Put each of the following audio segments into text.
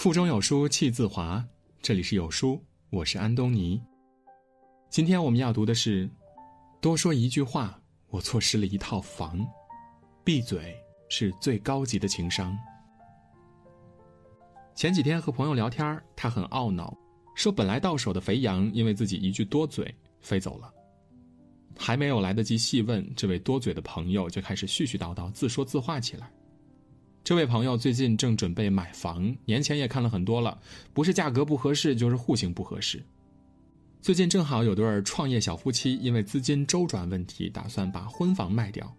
腹中有书气自华，这里是有书，我是安东尼。今天我们要读的是：多说一句话，我错失了一套房；闭嘴是最高级的情商。前几天和朋友聊天，他很懊恼，说本来到手的肥羊，因为自己一句多嘴飞走了。还没有来得及细问，这位多嘴的朋友就开始絮絮叨叨、自说自话起来。这位朋友最近正准备买房，年前也看了很多了，不是价格不合适，就是户型不合适。最近正好有对创业小夫妻，因为资金周转问题，打算把婚房卖掉，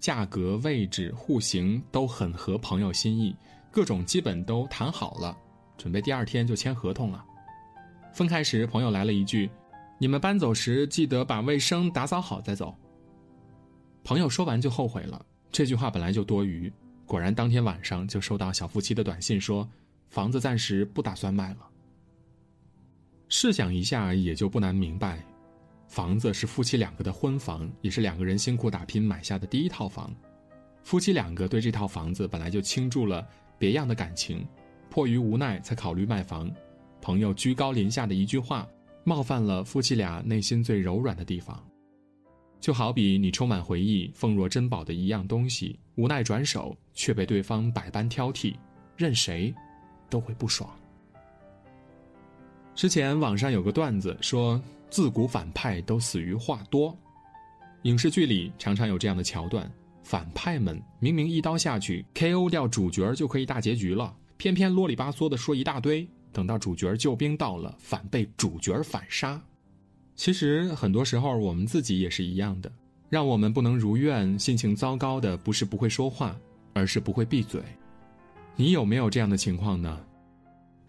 价格、位置、户型都很合朋友心意，各种基本都谈好了，准备第二天就签合同了。分开时，朋友来了一句：“你们搬走时记得把卫生打扫好再走。”朋友说完就后悔了，这句话本来就多余。果然，当天晚上就收到小夫妻的短信，说房子暂时不打算卖了。试想一下，也就不难明白，房子是夫妻两个的婚房，也是两个人辛苦打拼买下的第一套房。夫妻两个对这套房子本来就倾注了别样的感情，迫于无奈才考虑卖房。朋友居高临下的一句话，冒犯了夫妻俩内心最柔软的地方。就好比你充满回忆、奉若珍宝的一样东西，无奈转手却被对方百般挑剔，任谁都会不爽。之前网上有个段子说，自古反派都死于话多，影视剧里常常有这样的桥段：反派们明明一刀下去 KO 掉主角就可以大结局了，偏偏啰里吧嗦的说一大堆，等到主角救兵到了，反被主角反杀。其实很多时候我们自己也是一样的，让我们不能如愿、心情糟糕的不是不会说话，而是不会闭嘴。你有没有这样的情况呢？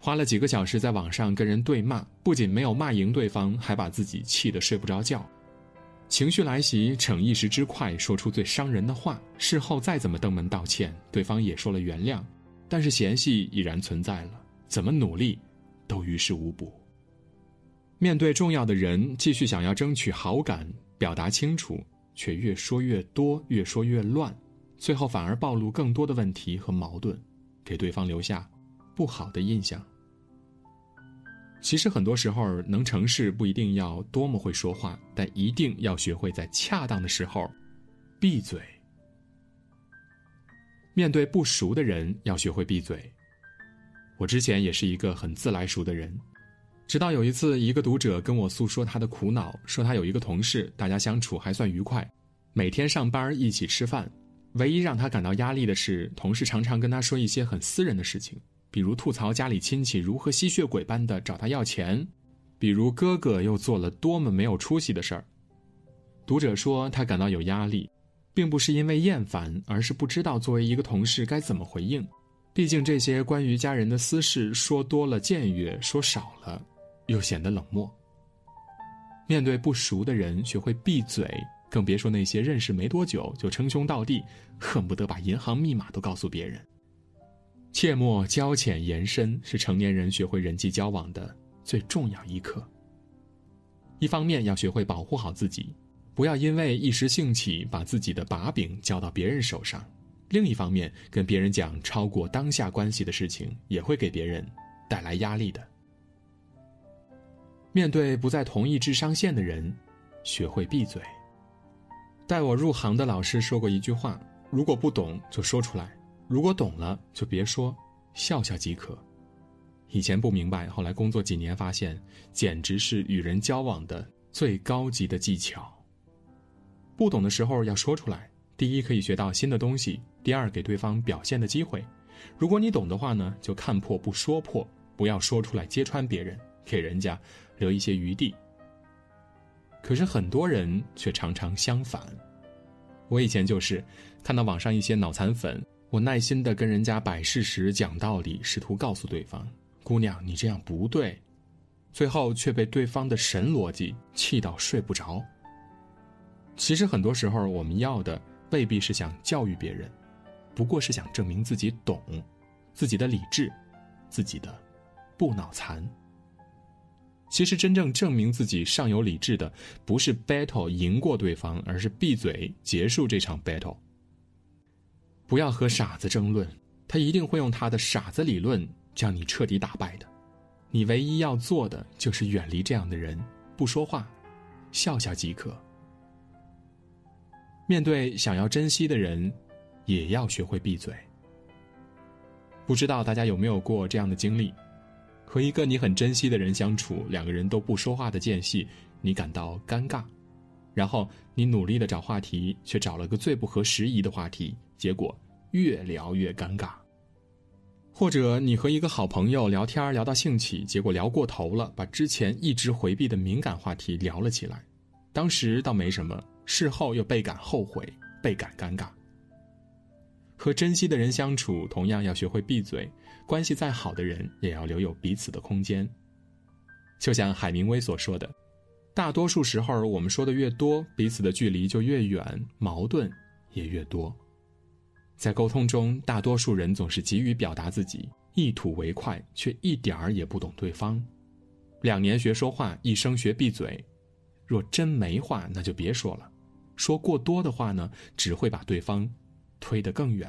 花了几个小时在网上跟人对骂，不仅没有骂赢对方，还把自己气得睡不着觉。情绪来袭，逞一时之快，说出最伤人的话。事后再怎么登门道歉，对方也说了原谅，但是嫌隙已然存在了。怎么努力，都于事无补。面对重要的人，继续想要争取好感，表达清楚，却越说越多，越说越乱，最后反而暴露更多的问题和矛盾，给对方留下不好的印象。其实很多时候，能成事不一定要多么会说话，但一定要学会在恰当的时候闭嘴。面对不熟的人，要学会闭嘴。我之前也是一个很自来熟的人。直到有一次，一个读者跟我诉说他的苦恼，说他有一个同事，大家相处还算愉快，每天上班一起吃饭。唯一让他感到压力的是，同事常常跟他说一些很私人的事情，比如吐槽家里亲戚如何吸血鬼般的找他要钱，比如哥哥又做了多么没有出息的事儿。读者说他感到有压力，并不是因为厌烦，而是不知道作为一个同事该怎么回应。毕竟这些关于家人的私事，说多了僭越，说少了。又显得冷漠。面对不熟的人，学会闭嘴，更别说那些认识没多久就称兄道弟，恨不得把银行密码都告诉别人。切莫交浅言深，是成年人学会人际交往的最重要一课。一方面要学会保护好自己，不要因为一时兴起把自己的把柄交到别人手上；另一方面，跟别人讲超过当下关系的事情，也会给别人带来压力的。面对不在同一智商线的人，学会闭嘴。带我入行的老师说过一句话：“如果不懂就说出来，如果懂了就别说，笑笑即可。”以前不明白，后来工作几年发现，简直是与人交往的最高级的技巧。不懂的时候要说出来，第一可以学到新的东西，第二给对方表现的机会。如果你懂的话呢，就看破不说破，不要说出来揭穿别人。给人家留一些余地。可是很多人却常常相反。我以前就是看到网上一些脑残粉，我耐心的跟人家摆事实、讲道理，试图告诉对方：“姑娘，你这样不对。”最后却被对方的神逻辑气到睡不着。其实很多时候，我们要的未必是想教育别人，不过是想证明自己懂，自己的理智，自己的不脑残。其实，真正证明自己尚有理智的，不是 battle 赢过对方，而是闭嘴结束这场 battle。不要和傻子争论，他一定会用他的傻子理论将你彻底打败的。你唯一要做的就是远离这样的人，不说话，笑笑即可。面对想要珍惜的人，也要学会闭嘴。不知道大家有没有过这样的经历：和一个你很珍惜的人相处，两个人都不说话的间隙，你感到尴尬，然后你努力的找话题，却找了个最不合时宜的话题，结果越聊越尴尬。或者你和一个好朋友聊天聊到兴起，结果聊过头了，把之前一直回避的敏感话题聊了起来。当时倒没什么，事后又倍感后悔，倍感尴尬。和珍惜的人相处，同样要学会闭嘴。关系再好的人，也要留有彼此的空间。就像海明威所说的：“大多数时候，我们说的越多，彼此的距离就越远，矛盾也越多。”在沟通中，大多数人总是急于表达自己，一吐为快，却一点儿也不懂对方。两年学说话，一生学闭嘴。若真没话，那就别说了。说过多的话呢，只会把对方推得更远。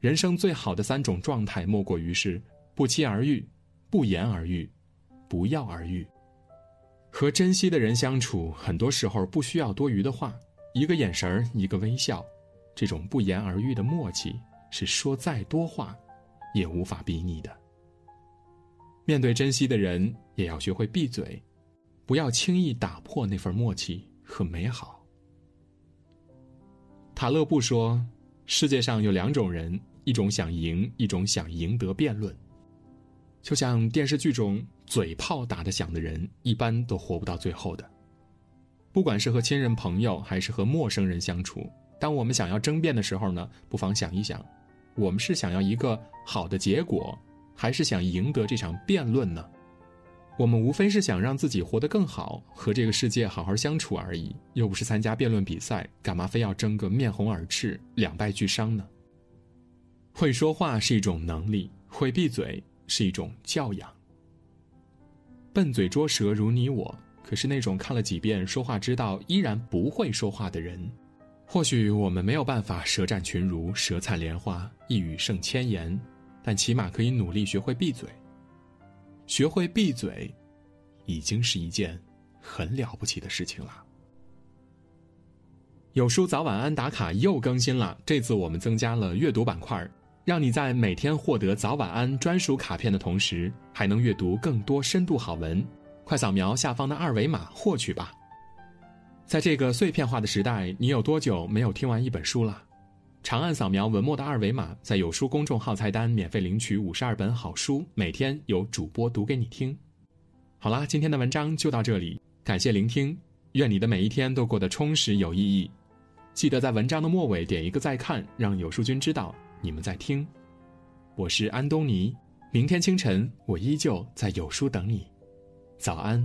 人生最好的三种状态，莫过于是不期而遇、不言而喻、不药而愈。和珍惜的人相处，很多时候不需要多余的话，一个眼神，一个微笑。这种不言而喻的默契，是说再多话，也无法比拟的。面对珍惜的人，也要学会闭嘴，不要轻易打破那份默契和美好。塔勒布说：“世界上有两种人，一种想赢，一种想赢得辩论。就像电视剧中嘴炮打得响的人，一般都活不到最后的。不管是和亲人朋友，还是和陌生人相处。”当我们想要争辩的时候呢，不妨想一想，我们是想要一个好的结果，还是想赢得这场辩论呢？我们无非是想让自己活得更好，和这个世界好好相处而已，又不是参加辩论比赛，干嘛非要争个面红耳赤、两败俱伤呢？会说话是一种能力，会闭嘴是一种教养。笨嘴拙舌如你我，可是那种看了几遍说话之道依然不会说话的人。或许我们没有办法舌战群儒、舌灿莲花、一语胜千言，但起码可以努力学会闭嘴。学会闭嘴，已经是一件很了不起的事情了。有书早晚安打卡又更新了，这次我们增加了阅读板块，让你在每天获得早晚安专属卡片的同时，还能阅读更多深度好文。快扫描下方的二维码获取吧。在这个碎片化的时代，你有多久没有听完一本书了？长按扫描文末的二维码，在有书公众号菜单免费领取五十二本好书，每天有主播读给你听。好啦，今天的文章就到这里，感谢聆听，愿你的每一天都过得充实有意义。记得在文章的末尾点一个再看，让有书君知道你们在听。我是安东尼，明天清晨我依旧在有书等你，早安。